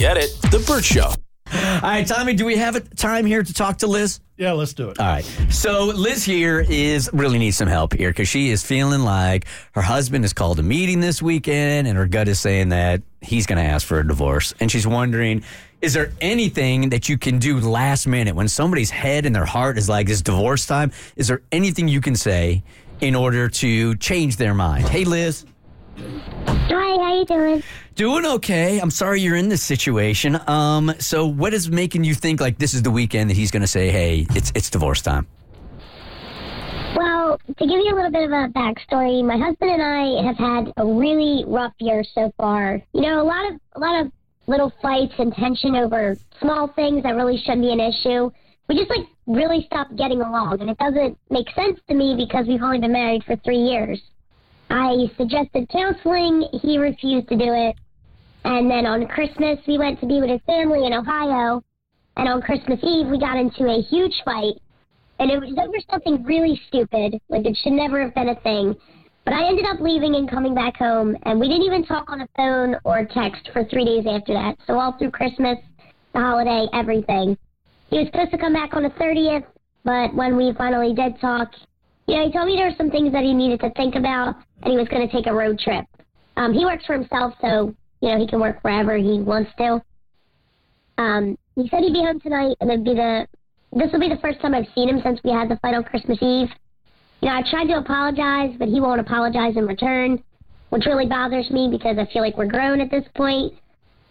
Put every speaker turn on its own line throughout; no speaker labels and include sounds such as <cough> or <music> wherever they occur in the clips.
Get it? The Burt Show.
All right, Tommy, do we have a time here to talk to Liz?
Yeah, let's do it.
All right. So Liz here is really needs some help here because she is feeling like her husband has called a meeting this weekend and her gut is saying that he's going to ask for a divorce. And she's wondering, is there anything that you can do last minute when somebody's head and their heart is like this divorce time? Is there anything you can say in order to change their mind? Hey, Liz.
Hi, how you doing?
Doing okay. I'm sorry you're in this situation. Um, so what is making you think like this is the weekend that he's going to say, "Hey, it's it's divorce time"?
Well, to give you a little bit of a backstory, my husband and I have had a really rough year so far. You know, a lot of a lot of little fights and tension over small things that really shouldn't be an issue. We just like really stopped getting along, and it doesn't make sense to me because we've only been married for three years. I suggested counseling. He refused to do it. And then on Christmas, we went to be with his family in Ohio. And on Christmas Eve, we got into a huge fight. And it was over something really stupid. Like, it should never have been a thing. But I ended up leaving and coming back home. And we didn't even talk on the phone or text for three days after that. So, all through Christmas, the holiday, everything. He was supposed to come back on the 30th. But when we finally did talk, you know, he told me there were some things that he needed to think about and he was going to take a road trip. Um, he works for himself, so you know he can work wherever he wants to. Um, he said he'd be home tonight, and it'd be the this will be the first time I've seen him since we had the fight on Christmas Eve. You know, I tried to apologize, but he won't apologize in return, which really bothers me because I feel like we're grown at this point.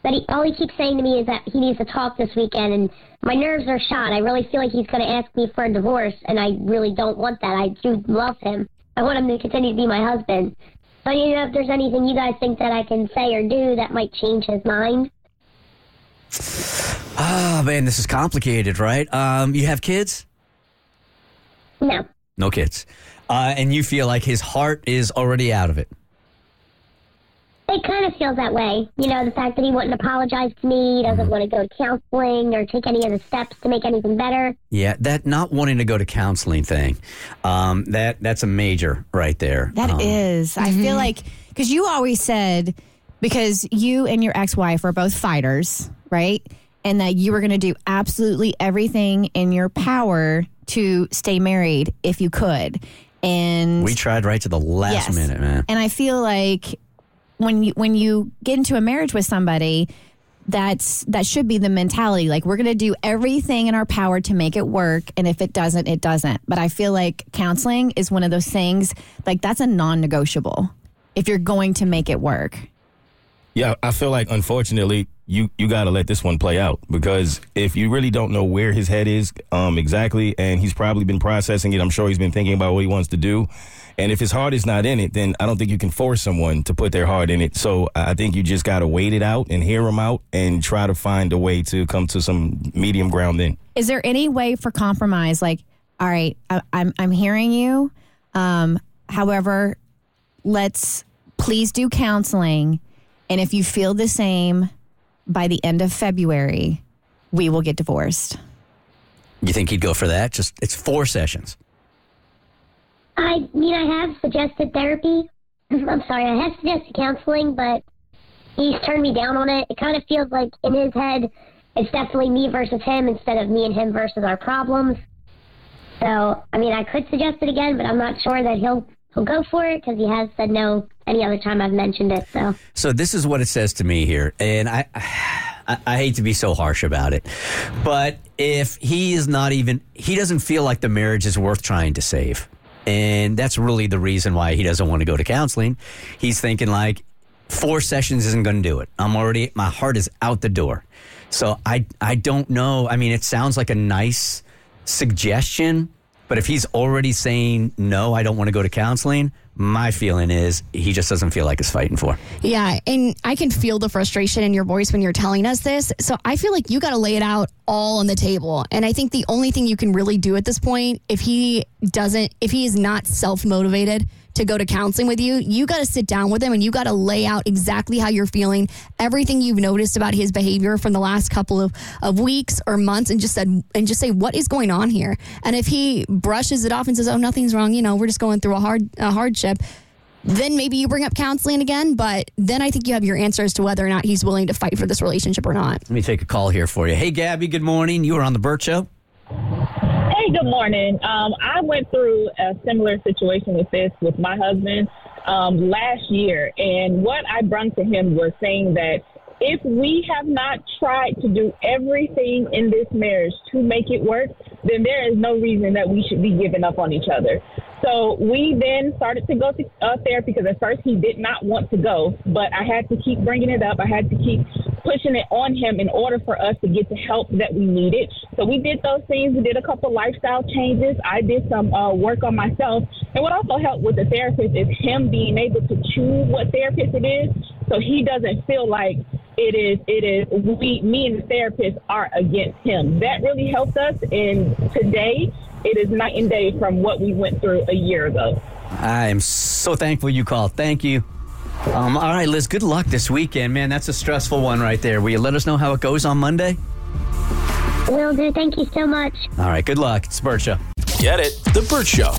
But he, all he keeps saying to me is that he needs to talk this weekend, and my nerves are shot. I really feel like he's going to ask me for a divorce, and I really don't want that. I do love him. I want him to continue to be my husband. So, you know, if there's anything you guys think that I can say or do that might change his mind.
Oh man, this is complicated, right? Um, you have kids?
No.
No kids. Uh, and you feel like his heart is already out of it.
It kind of feels that way. You know, the fact that he wouldn't apologize to me, he doesn't want to go to counseling or take any of the steps to make anything better.
Yeah, that not wanting to go to counseling thing, um, that that's a major right there.
That
um,
is. I feel like because you always said because you and your ex-wife are both fighters, right? And that you were going to do absolutely everything in your power to stay married if you could. And
We tried right to the last
Yes.
minute, man.
and I feel like when you when you get into a marriage with somebody, that's that should be the mentality. Like we're going to do everything in our power to make it work, and if it doesn't, it doesn't. But I feel like counseling is one of those things. Like that's a non-negotiable if you're going to make it work.
Yeah, I feel like unfortunately you you got to let this one play out because if you really don't know where his head is um exactly and he's probably been processing it, I'm sure he's been thinking about what he wants to do. And if his heart is not in it, then I don't think you can force someone to put their heart in it. So I think you just got to wait it out and hear him out and try to find a way to come to some medium ground then.
Is there any way for compromise? Like, all right, I, I'm I'm hearing you. Um, however, let's please do counseling, and if you feel the same by the end of February, we will get divorced.
You think he'd go for that? Just it's four sessions.
I mean, I have suggested therapy. <clears throat> I'm sorry, I have suggested counseling, but he's turned me down on it. It kind of feels like in his head, it's definitely me versus him instead of me and him versus our problems. So, I mean, I could suggest it again, but I'm not sure that he'll he'll go for it because he has said no any other time I've mentioned it. So,
So this is what it says to me here, and I, I, hate to be so harsh about it, but if he is not even, he doesn't feel like the marriage is worth trying to save, and that's really the reason why he doesn't want to go to counseling. He's thinking like, four sessions isn't going to do it. I'm already, my heart is out the door. So I, I don't know. I mean, it sounds like a nice suggestion, but if he's already saying no, I don't want to go to counseling. My feeling is he just doesn't feel like he's fighting for.
Yeah, and I can feel the frustration in your voice when you're telling us this. So I feel like you got to lay it out all on the table. And I think the only thing you can really do at this point, if he doesn't, if he is not self motivated to go to counseling with you, you got to sit down with him and you got to lay out exactly how you're feeling, everything you've noticed about his behavior from the last couple of, of weeks or months, and just said and just say what is going on here. And if he brushes it off and says, "Oh, nothing's wrong," you know, we're just going through a hard a hardship then maybe you bring up counseling again. But then I think you have your answer as to whether or not he's willing to fight for this relationship or not.
Let me take a call here for you. Hey, Gabby, good morning. You were on the Burt Show.
Hey, good morning. Um, I went through a similar situation with this with my husband um, last year, and what I brought to him was saying that if we have not tried to do everything in this marriage to make it work, then there is no reason that we should be giving up on each other. So we then started to go to uh, therapy because at first he did not want to go, but I had to keep bringing it up. I had to keep pushing it on him in order for us to get the help that we needed. So we did those things. We did a couple lifestyle changes. I did some uh, work on myself. And what also helped with the therapist is him being able to choose what therapist it is so he doesn't feel like it is it is we me and the therapist are against him. That really helped us and today it is night and day from what we went through a year ago.
I am so thankful you called. Thank you. Um, all right, Liz, good luck this weekend, man. That's a stressful one right there. Will you let us know how it goes on Monday?
Will do. Thank you so much.
All right, good luck. It's Burt Show.
Get it? The Burt Show.